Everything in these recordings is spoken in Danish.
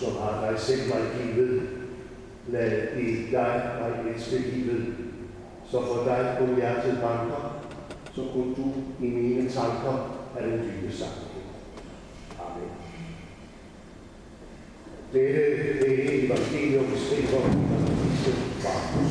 som har dig selv mig givet, lad det dig mig elske livet, så for dig på hjertet banker, så kun du i mine tanker er den dybe sammenhæng. Amen. Dette det evangelium skriver evangelisten Markus.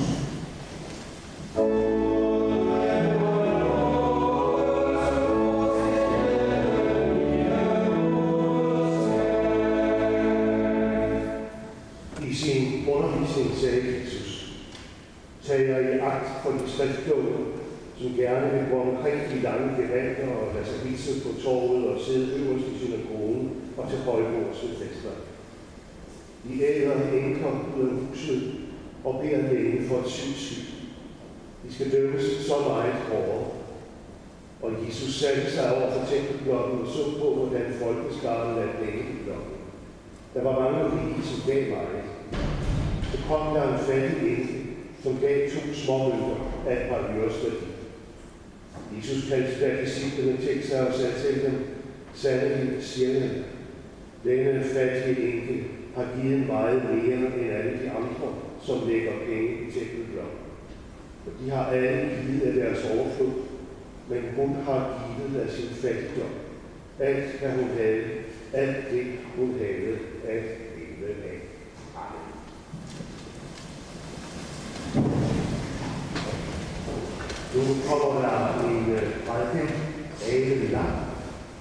Skriftkloge, som gerne vil gå omkring de lange gevanter og lade sig hilse på torvet og sidde øverst i synagogen og til højbords ved fester. De æder enker ud af huset og beder længe for et sygt syg. De skal dømmes så meget hårdere. Og Jesus satte sig over for tempelblokken og så på, hvordan folkeskaren lagde penge i blokken. Der var mange rige, som gav meget. Så kom der en fattig enke, som gav to små mønter af et par værdi. Jesus kaldte da disciplene til sig og sagde til dem, sandelig siger jeg, denne fattige enke har givet meget mere end alle de andre, som lægger penge i tempelblokken. For de har alle givet af deres overflod, men hun har givet af sin fattigdom. Alt, hvad hun havde, alt det, hun havde at leve af. Nu kommer der en prædiken, ane lang,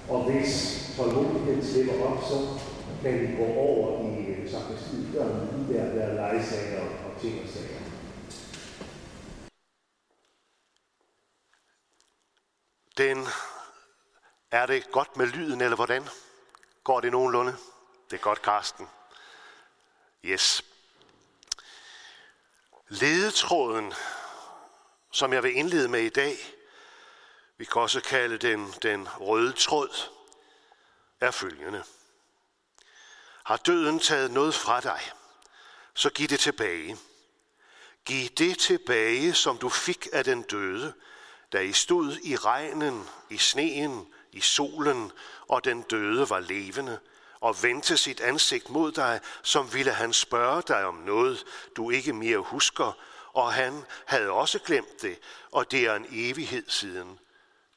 og hvis tålmodigheden slipper op, så kan vi gå over i øh, sakristiet, der er lige der, der er legesager og ting og sager. Den er det godt med lyden, eller hvordan? Går det nogenlunde? Det er godt, Karsten. Yes. Ledetråden, som jeg vil indlede med i dag, vi kan også kalde den den røde tråd, er følgende. Har døden taget noget fra dig, så giv det tilbage. Giv det tilbage, som du fik af den døde, da I stod i regnen, i sneen, i solen, og den døde var levende, og vendte sit ansigt mod dig, som ville han spørge dig om noget, du ikke mere husker, og han havde også glemt det, og det er en evighed siden.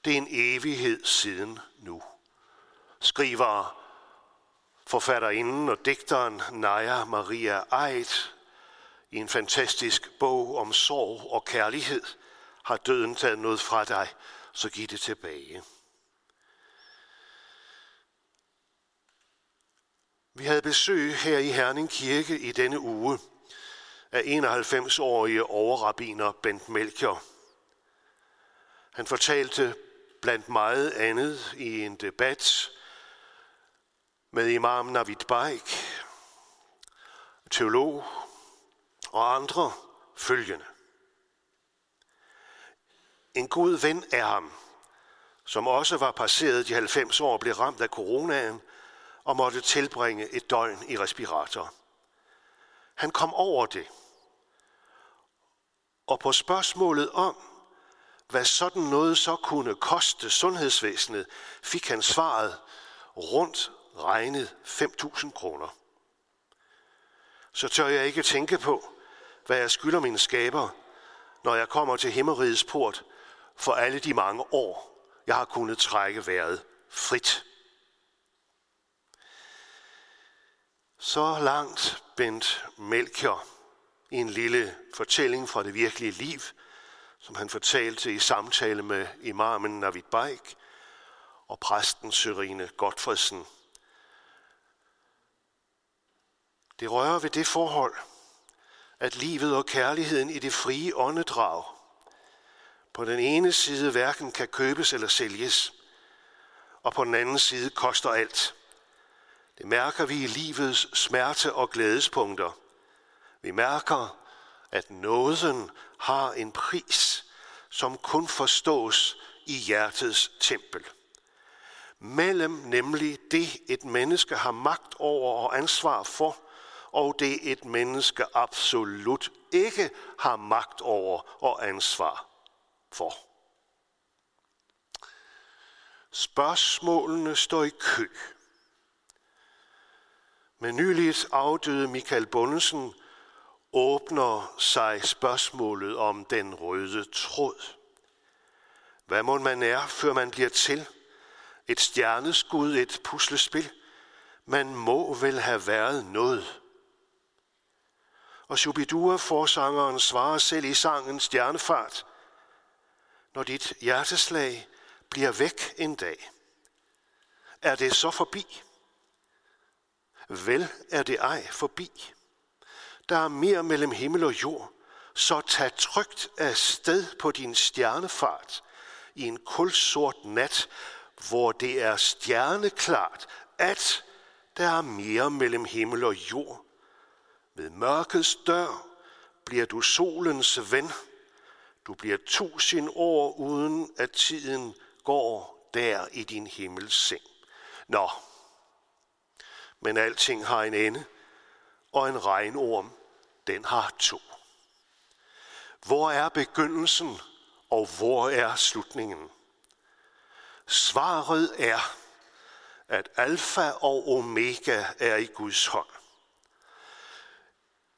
Det er en evighed siden nu. Skriver forfatterinden og digteren Naja Maria Eid i en fantastisk bog om sorg og kærlighed, har døden taget noget fra dig, så giv det tilbage. Vi havde besøg her i Herning Kirke i denne uge af 91-årige overrabiner Bent Melchior. Han fortalte blandt meget andet i en debat med imam Navid Baik, teolog og andre følgende. En god ven af ham, som også var passeret de 90 år, blev ramt af coronaen og måtte tilbringe et døgn i respirator. Han kom over det. Og på spørgsmålet om, hvad sådan noget så kunne koste sundhedsvæsenet, fik han svaret rundt regnet 5.000 kroner. Så tør jeg ikke tænke på, hvad jeg skylder mine skaber, når jeg kommer til himmerigets port for alle de mange år, jeg har kunnet trække vejret frit. Så langt Bent Melchior i en lille fortælling fra det virkelige liv, som han fortalte i samtale med imamen Navid Baik og præsten Sørine Godfredsen. Det rører ved det forhold, at livet og kærligheden i det frie åndedrag på den ene side hverken kan købes eller sælges, og på den anden side koster alt. Det mærker vi i livets smerte- og glædespunkter. Vi mærker, at nåden har en pris, som kun forstås i hjertets tempel. Mellem nemlig det, et menneske har magt over og ansvar for, og det et menneske absolut ikke har magt over og ansvar for. Spørgsmålene står i kø. Med nyligt afdøde Michael Bundesen åbner sig spørgsmålet om den røde tråd. Hvad må man er, før man bliver til? Et stjerneskud, et puslespil? Man må vel have været noget. Og Shubidua forsangeren svarer selv i sangen Stjernefart. Når dit hjerteslag bliver væk en dag, er det så forbi? Vel er det ej forbi. Der er mere mellem himmel og jord, så tag trygt af sted på din stjernefart i en kulsort nat, hvor det er stjerneklart, at der er mere mellem himmel og jord. Ved mørkets dør bliver du solens ven. Du bliver tusind år uden at tiden går der i din himmels seng. Nå, men alting har en ende, og en regnorm, den har to. Hvor er begyndelsen, og hvor er slutningen? Svaret er, at alfa og omega er i Guds hånd.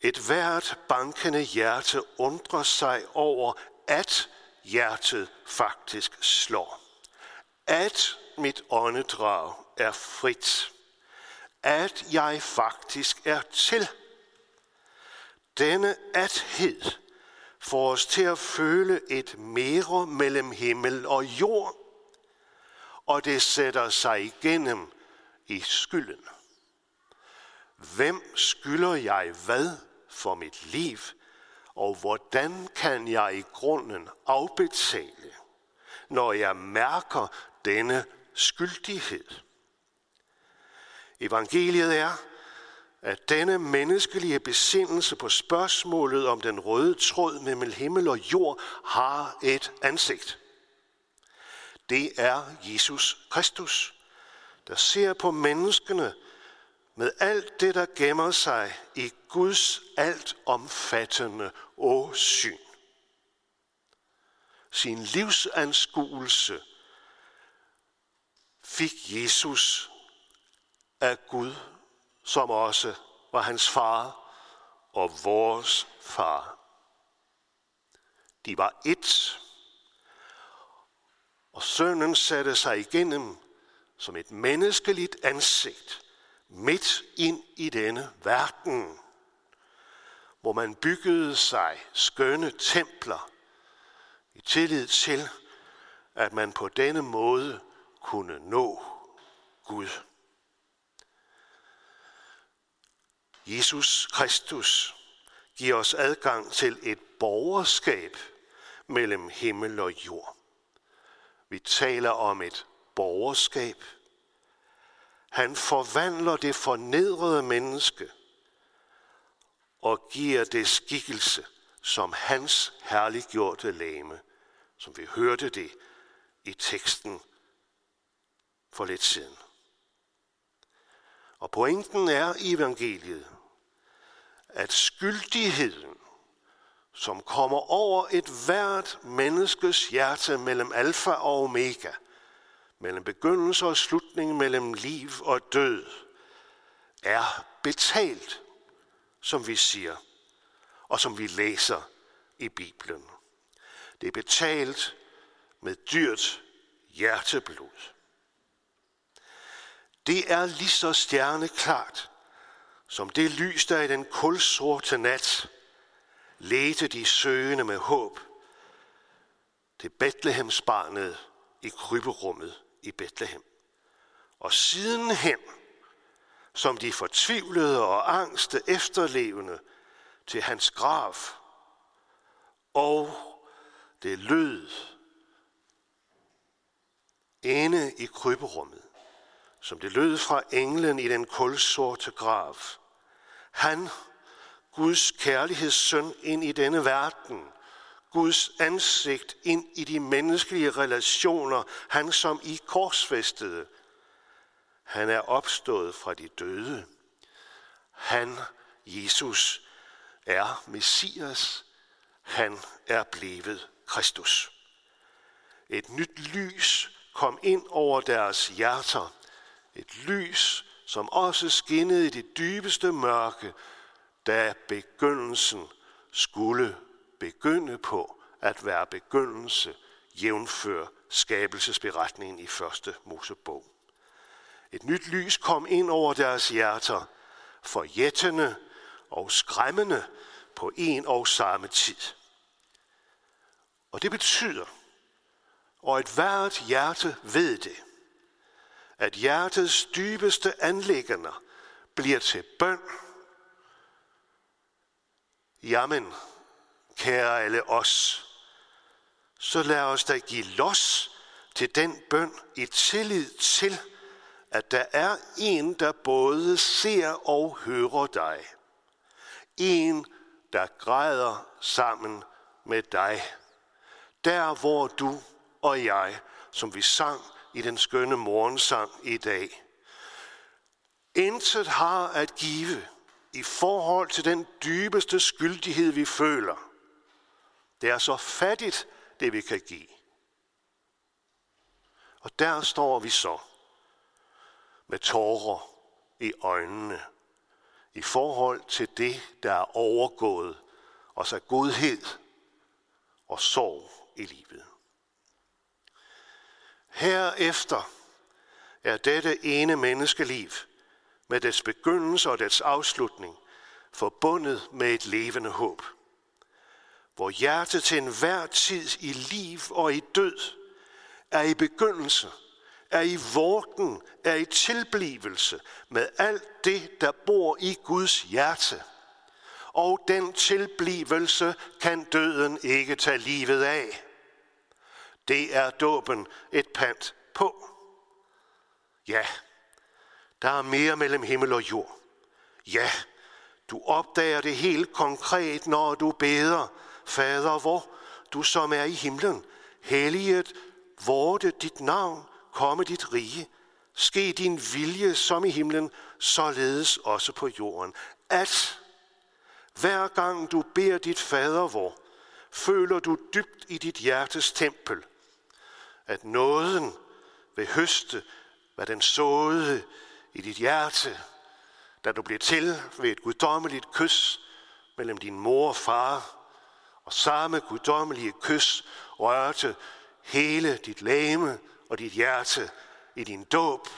Et hvert bankende hjerte undrer sig over, at hjertet faktisk slår. At mit åndedrag er frit. At jeg faktisk er til. Denne athed får os til at føle et mere mellem himmel og jord, og det sætter sig igennem i skylden. Hvem skylder jeg hvad for mit liv, og hvordan kan jeg i grunden afbetale, når jeg mærker denne skyldighed? Evangeliet er, at denne menneskelige besindelse på spørgsmålet om den røde tråd mellem himmel og jord har et ansigt. Det er Jesus Kristus, der ser på menneskene med alt det, der gemmer sig i Guds alt omfattende åsyn. Sin livsanskuelse fik Jesus af Gud, som også var hans far og vores far. De var et, og sønnen satte sig igennem som et menneskeligt ansigt midt ind i denne verden, hvor man byggede sig skønne templer i tillid til, at man på denne måde kunne nå Gud. Jesus Kristus giver os adgang til et borgerskab mellem himmel og jord. Vi taler om et borgerskab. Han forvandler det fornedrede menneske og giver det skikkelse som hans herliggjorte lame, som vi hørte det i teksten for lidt siden. Og pointen er i evangeliet, at skyldigheden, som kommer over et hvert menneskes hjerte mellem alfa og omega, mellem begyndelse og slutning, mellem liv og død, er betalt, som vi siger, og som vi læser i Bibelen. Det er betalt med dyrt hjerteblod. Det er lige så stjerneklart, som det lys, der i den kulsorte nat ledte de søgende med håb til Betlehemsbarnet i kryberummet i Bethlehem. Og sidenhen, som de fortvivlede og angste efterlevende til hans grav, og det lød inde i kryberummet som det lød fra englen i den kulsorte grav. Han, Guds kærlighedssøn ind i denne verden, Guds ansigt ind i de menneskelige relationer, han som i korsfæstede. Han er opstået fra de døde. Han, Jesus, er Messias. Han er blevet Kristus. Et nyt lys kom ind over deres hjerter, et lys, som også skinnede i det dybeste mørke, da begyndelsen skulle begynde på at være begyndelse, jævnfør skabelsesberetningen i første Mosebog. Et nyt lys kom ind over deres hjerter, forjættende og skræmmende på en og samme tid. Og det betyder, og et hvert hjerte ved det, at hjertets dybeste anlæggende bliver til bøn. Jamen, kære alle os, så lad os da give los til den bøn i tillid til, at der er en, der både ser og hører dig. En, der græder sammen med dig. Der, hvor du og jeg, som vi sang i den skønne morgensang i dag. Intet har at give i forhold til den dybeste skyldighed, vi føler. Det er så fattigt, det vi kan give. Og der står vi så med tårer i øjnene i forhold til det, der er overgået os af godhed og sorg i livet. Herefter er dette ene menneskeliv med dets begyndelse og dets afslutning forbundet med et levende håb. Hvor hjertet til enhver tid i liv og i død er i begyndelse, er i vorten, er i tilblivelse med alt det, der bor i Guds hjerte. Og den tilblivelse kan døden ikke tage livet af. Det er dåben et pant på. Ja, der er mere mellem himmel og jord. Ja, du opdager det helt konkret, når du beder, Fader hvor du som er i himlen, helliget vorte dit navn, komme dit rige, ske din vilje som i himlen, således også på jorden. At hver gang du beder dit fader hvor, føler du dybt i dit hjertes tempel, at nåden vil høste, hvad den såede i dit hjerte, da du blev til ved et guddommeligt kys mellem din mor og far, og samme guddommelige kys rørte hele dit lame og dit hjerte i din dåb.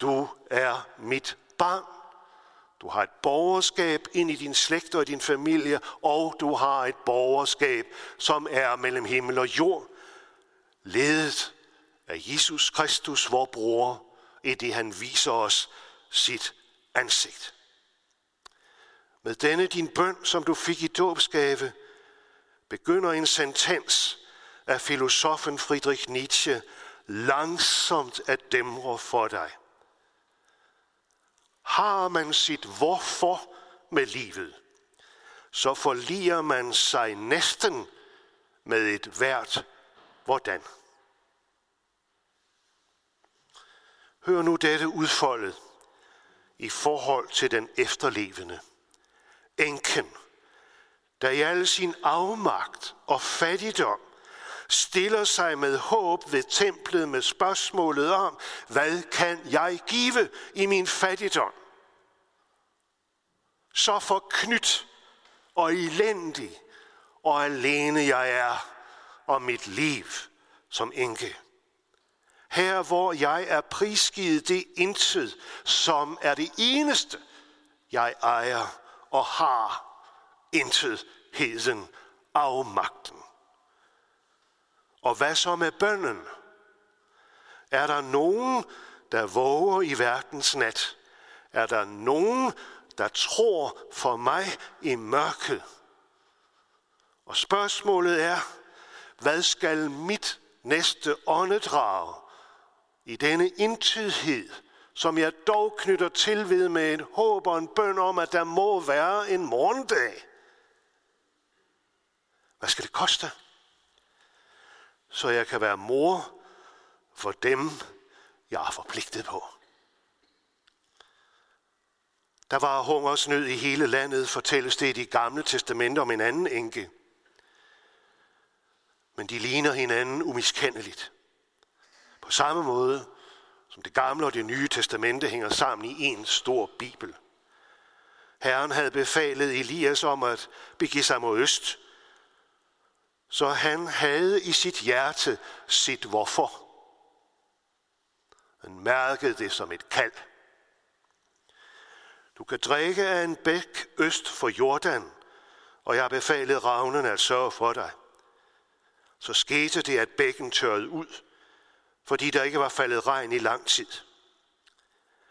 Du er mit barn. Du har et borgerskab ind i din slægt og i din familie, og du har et borgerskab, som er mellem himmel og jord, ledet af Jesus Kristus, vor bror, i det han viser os sit ansigt. Med denne din bøn, som du fik i dåbsgave, begynder en sentens af filosofen Friedrich Nietzsche langsomt at dæmre for dig. Har man sit hvorfor med livet, så forliger man sig næsten med et hvert hvordan. Hør nu dette udfoldet i forhold til den efterlevende. Enken, der i al sin afmagt og fattigdom stiller sig med håb ved templet med spørgsmålet om, hvad kan jeg give i min fattigdom? Så forknyt og elendig og alene jeg er og mit liv som enke. Her hvor jeg er prisgivet det intet, som er det eneste, jeg ejer og har intet heden afmagten. Og hvad så med bønnen? Er der nogen, der våger i verdens nat? Er der nogen, der tror for mig i mørket? Og spørgsmålet er, hvad skal mit næste åndedrag i denne intidhed, som jeg dog knytter til ved med et håb og en bøn om, at der må være en morgendag? Hvad skal det koste? Så jeg kan være mor for dem, jeg er forpligtet på. Der var hungersnød i hele landet, fortælles det i de gamle testamenter om en anden enke. Men de ligner hinanden umiskendeligt. På samme måde som det gamle og det nye testamente hænger sammen i en stor bibel. Herren havde befalet Elias om at begive sig mod øst, så han havde i sit hjerte sit hvorfor. Han mærkede det som et kald. Du kan drikke af en bæk øst for Jordan, og jeg har befalet ravnen at sørge for dig. Så skete det, at bækken tørrede ud, fordi der ikke var faldet regn i lang tid.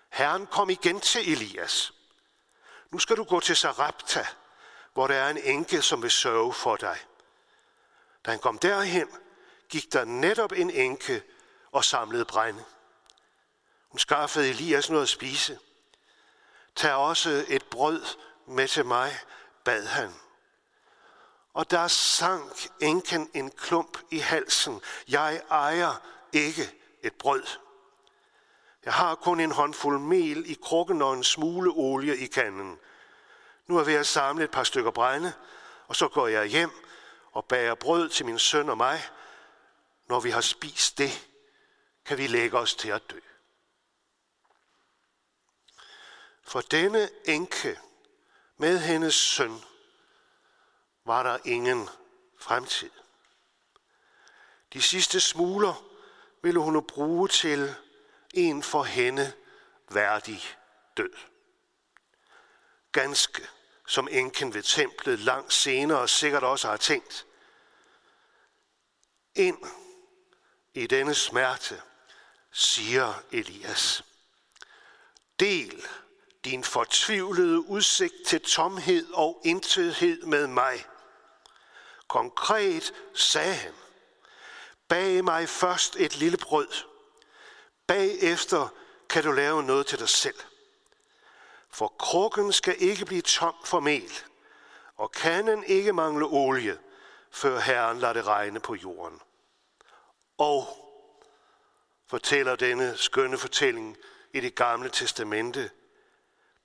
Herren kom igen til Elias. Nu skal du gå til Sarapta, hvor der er en enke, som vil sørge for dig. Da han kom derhen, gik der netop en enke og samlede brænde. Hun skaffede Elias noget at spise. Tag også et brød med til mig, bad han. Og der sank enken en klump i halsen. Jeg ejer ikke et brød. Jeg har kun en håndfuld mel i krukken og en smule olie i kanden. Nu er jeg ved at samle et par stykker brænde, og så går jeg hjem og bager brød til min søn og mig. Når vi har spist det, kan vi lægge os til at dø. For denne enke med hendes søn var der ingen fremtid. De sidste smuler ville hun bruge til en for hende værdig død. Ganske som enken ved templet langt senere sikkert også har tænkt. Ind i denne smerte, siger Elias. Del din fortvivlede udsigt til tomhed og intethed med mig. Konkret sagde han, bag mig først et lille brød. Bagefter kan du lave noget til dig selv. For krukken skal ikke blive tom for mel, og kanden ikke mangle olie, før Herren lader det regne på jorden. Og fortæller denne skønne fortælling i det gamle testamente,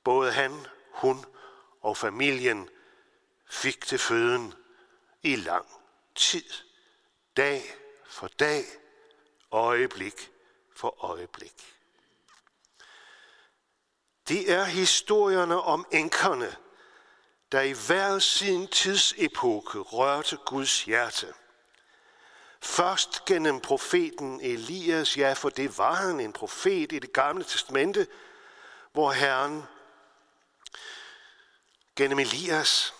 både han, hun og familien fik til føden i lang tid, dag for dag, øjeblik for øjeblik. Det er historierne om enkerne, der i hver sin tidsepoke rørte Guds hjerte. Først gennem profeten Elias, ja, for det var han en profet i det gamle testamente, hvor Herren gennem Elias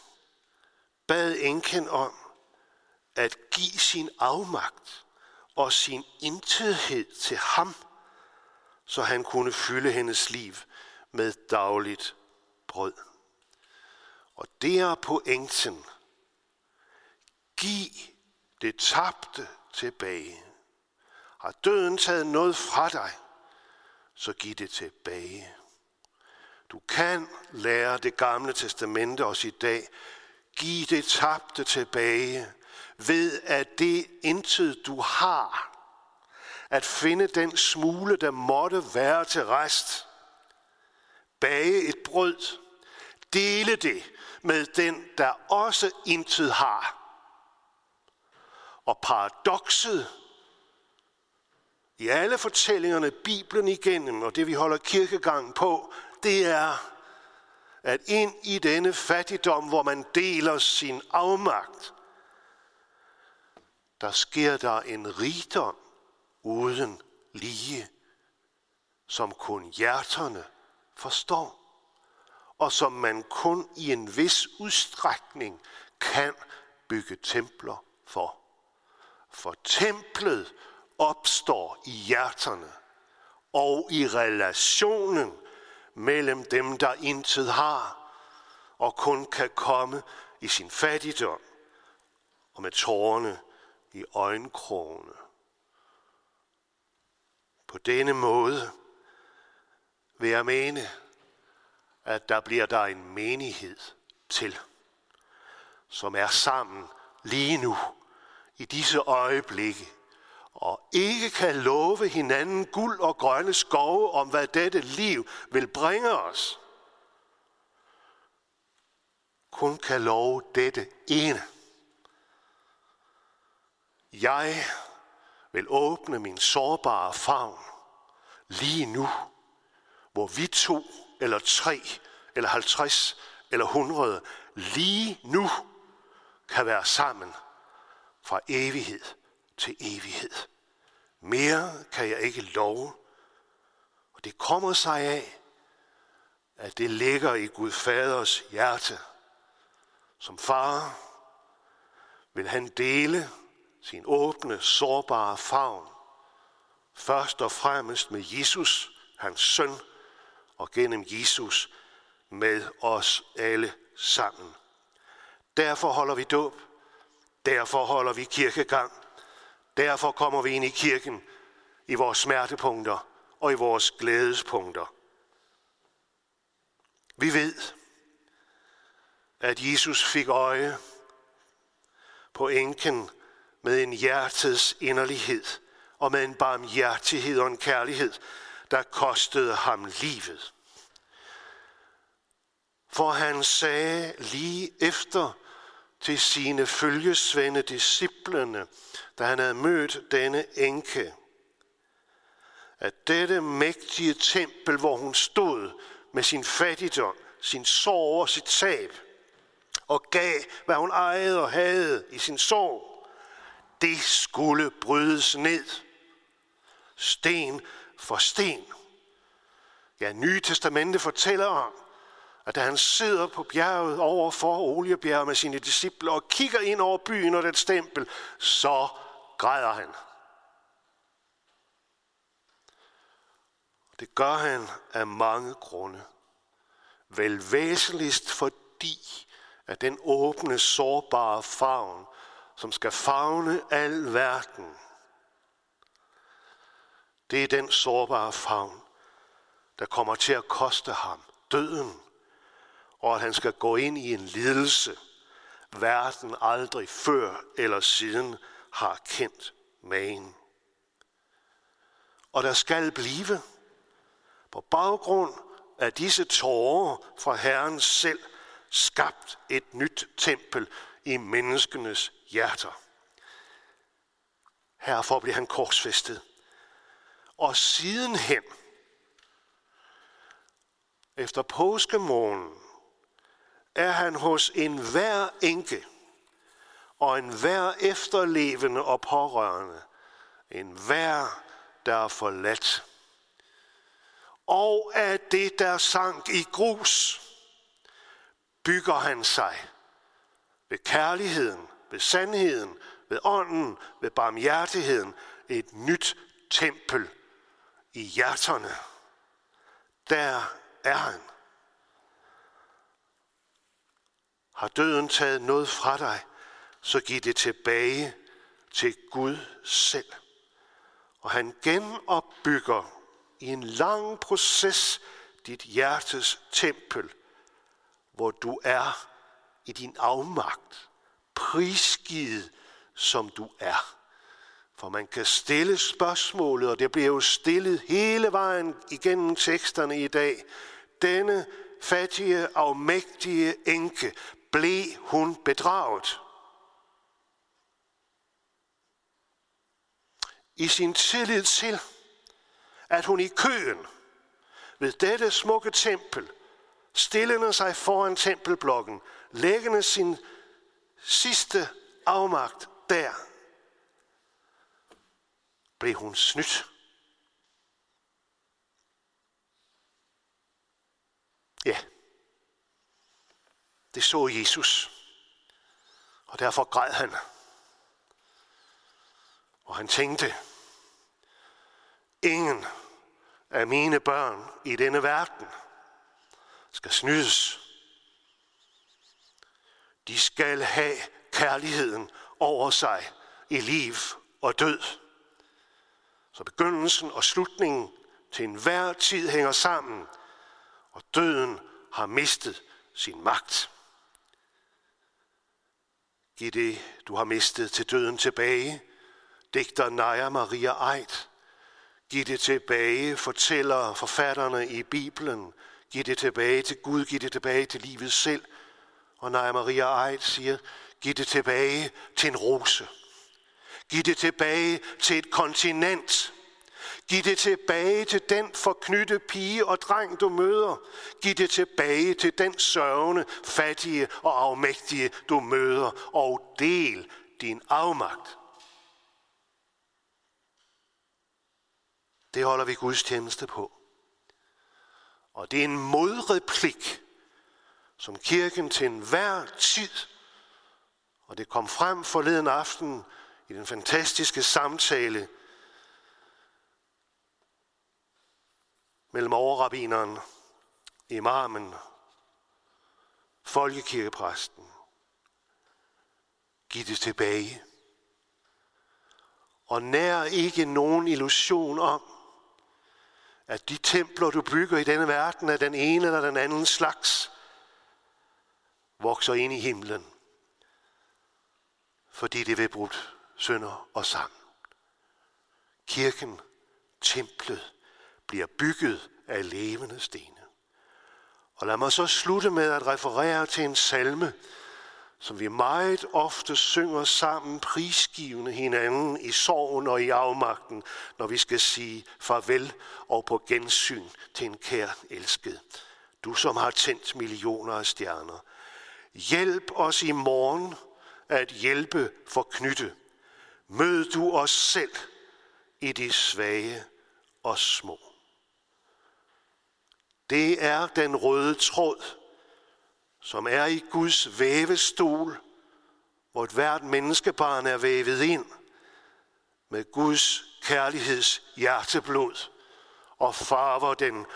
bad enken om at give sin afmagt og sin intethed til ham, så han kunne fylde hendes liv med dagligt brød. Og det er pointen. Giv det tabte tilbage. Har døden taget noget fra dig, så giv det tilbage. Du kan lære det gamle testamente også i dag. Giv det tabte tilbage. Ved at det intet du har, at finde den smule, der måtte være til rest, bage et brød, dele det med den, der også intet har. Og paradokset i alle fortællingerne, Bibelen igennem, og det vi holder kirkegang på, det er, at ind i denne fattigdom, hvor man deler sin afmagt, der sker der en rigdom uden lige, som kun hjerterne forstår, og som man kun i en vis udstrækning kan bygge templer for. For templet opstår i hjerterne og i relationen mellem dem, der intet har, og kun kan komme i sin fattigdom og med tårerne i øjenkrogene. På denne måde vil jeg mene, at der bliver der en menighed til, som er sammen lige nu i disse øjeblikke, og ikke kan love hinanden guld og grønne skove om, hvad dette liv vil bringe os. Kun kan love dette ene. Jeg vil åbne min sårbare favn lige nu, hvor vi to, eller tre, eller halvtreds, eller hundrede, lige nu kan være sammen fra evighed til evighed. Mere kan jeg ikke love. Og det kommer sig af, at det ligger i Gud Faders hjerte. Som far vil han dele sin åbne, sårbare favn. Først og fremmest med Jesus, hans søn, og gennem Jesus med os alle sammen. Derfor holder vi dåb. Derfor holder vi kirkegang. Derfor kommer vi ind i kirken i vores smertepunkter og i vores glædespunkter. Vi ved, at Jesus fik øje på enken med en hjertets inderlighed og med en barmhjertighed og en kærlighed, der kostede ham livet. For han sagde lige efter til sine følgesvende disciplene, da han havde mødt denne enke, at dette mægtige tempel, hvor hun stod med sin fattigdom, sin sorg og sit tab, og gav, hvad hun ejede og havde i sin sorg, det skulle brydes ned. Sten for sten. Ja, Nye Testamente fortæller om, og da han sidder på bjerget over for Oliebjerget med sine disciple og kigger ind over byen og det stempel, så græder han. Det gør han af mange grunde. Vel væsentligst fordi, at den åbne, sårbare favn, som skal favne al verden, det er den sårbare favn, der kommer til at koste ham døden, og at han skal gå ind i en lidelse, verden aldrig før eller siden har kendt magen. Og der skal blive, på baggrund af disse tårer fra Herren selv, skabt et nyt tempel i menneskenes hjerter. Herfor blev han korsfæstet. Og sidenhen, efter påskemorgen, er han hos en hver enke og en hver efterlevende og pårørende, en hver, der er forladt. Og af det, der sank i grus, bygger han sig ved kærligheden, ved sandheden, ved ånden, ved barmhjertigheden, et nyt tempel i hjerterne. Der er han. Har døden taget noget fra dig, så giv det tilbage til Gud selv. Og han genopbygger i en lang proces dit hjertes tempel, hvor du er i din afmagt, prisgivet som du er. For man kan stille spørgsmålet, og det bliver jo stillet hele vejen igennem teksterne i dag. Denne fattige, afmægtige enke, blev hun bedraget? I sin tillid til, at hun i køen ved dette smukke tempel, stillende sig foran tempelblokken, læggende sin sidste afmagt der, blev hun snydt. Ja, det så Jesus. Og derfor græd han. Og han tænkte, ingen af mine børn i denne verden skal snydes. De skal have kærligheden over sig i liv og død. Så begyndelsen og slutningen til enhver tid hænger sammen, og døden har mistet sin magt. Giv det, du har mistet til døden tilbage, digter Naja Maria Eid. Giv det tilbage, fortæller forfatterne i Bibelen. Giv det tilbage til Gud, giv det tilbage til livet selv. Og Naja Maria Eid siger, giv det tilbage til en rose. Giv det tilbage til et kontinent. Giv det tilbage til den forknytte pige og dreng, du møder. Giv det tilbage til den sørgende, fattige og afmægtige, du møder. Og del din afmagt. Det holder vi Guds tjeneste på. Og det er en modreplik, som kirken til enhver tid, og det kom frem forleden aften i den fantastiske samtale mellem overrabineren, imamen, folkekirkepræsten. Giv det tilbage. Og nær ikke nogen illusion om, at de templer, du bygger i denne verden, er den ene eller den anden slags, vokser ind i himlen, fordi det vil brudt sønder og sammen. Kirken, templet, bliver bygget af levende stene. Og lad mig så slutte med at referere til en salme, som vi meget ofte synger sammen prisgivende hinanden i sorgen og i afmagten, når vi skal sige farvel og på gensyn til en kær elsket. Du som har tændt millioner af stjerner. Hjælp os i morgen at hjælpe for knytte. Mød du os selv i de svage og små. Det er den røde tråd, som er i Guds vævestol, hvor et hvert menneskebarn er vævet ind med Guds kærligheds hjerteblod og farver den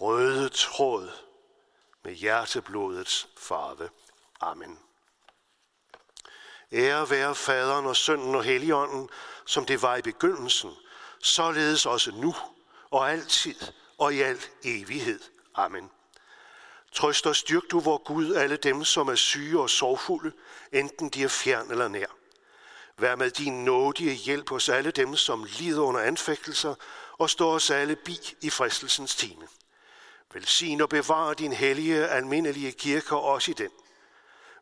røde tråd med hjerteblodets farve. Amen. Ære være faderen og sønnen og helligånden, som det var i begyndelsen, således også nu og altid og i al evighed. Amen. Trøst og styrk du, vor Gud, alle dem, som er syge og sorgfulde, enten de er fjern eller nær. Vær med din nådige hjælp hos alle dem, som lider under anfægtelser, og står os alle bi i fristelsens time. Velsign og bevar din hellige almindelige kirke også i den.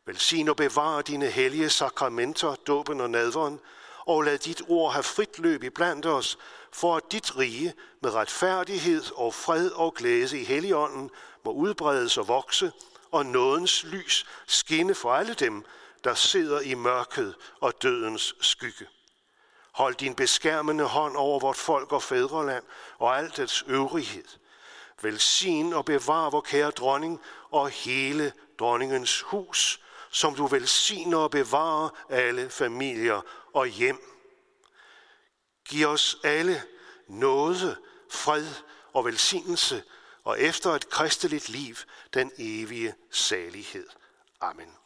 Velsign og bevar dine hellige sakramenter, dåben og nadveren, og lad dit ord have frit løb i blandt os, for at dit rige med retfærdighed og fred og glæde i Helligånden må udbredes og vokse, og nådens lys skinne for alle dem, der sidder i mørket og dødens skygge. Hold din beskærmende hånd over vort folk og fædreland og alt dets øvrighed. Velsign og bevar vor kære dronning og hele dronningens hus, som du velsigner og bevarer alle familier og hjem. Giv os alle nåde, fred og velsignelse, og efter et kristeligt liv den evige salighed. Amen.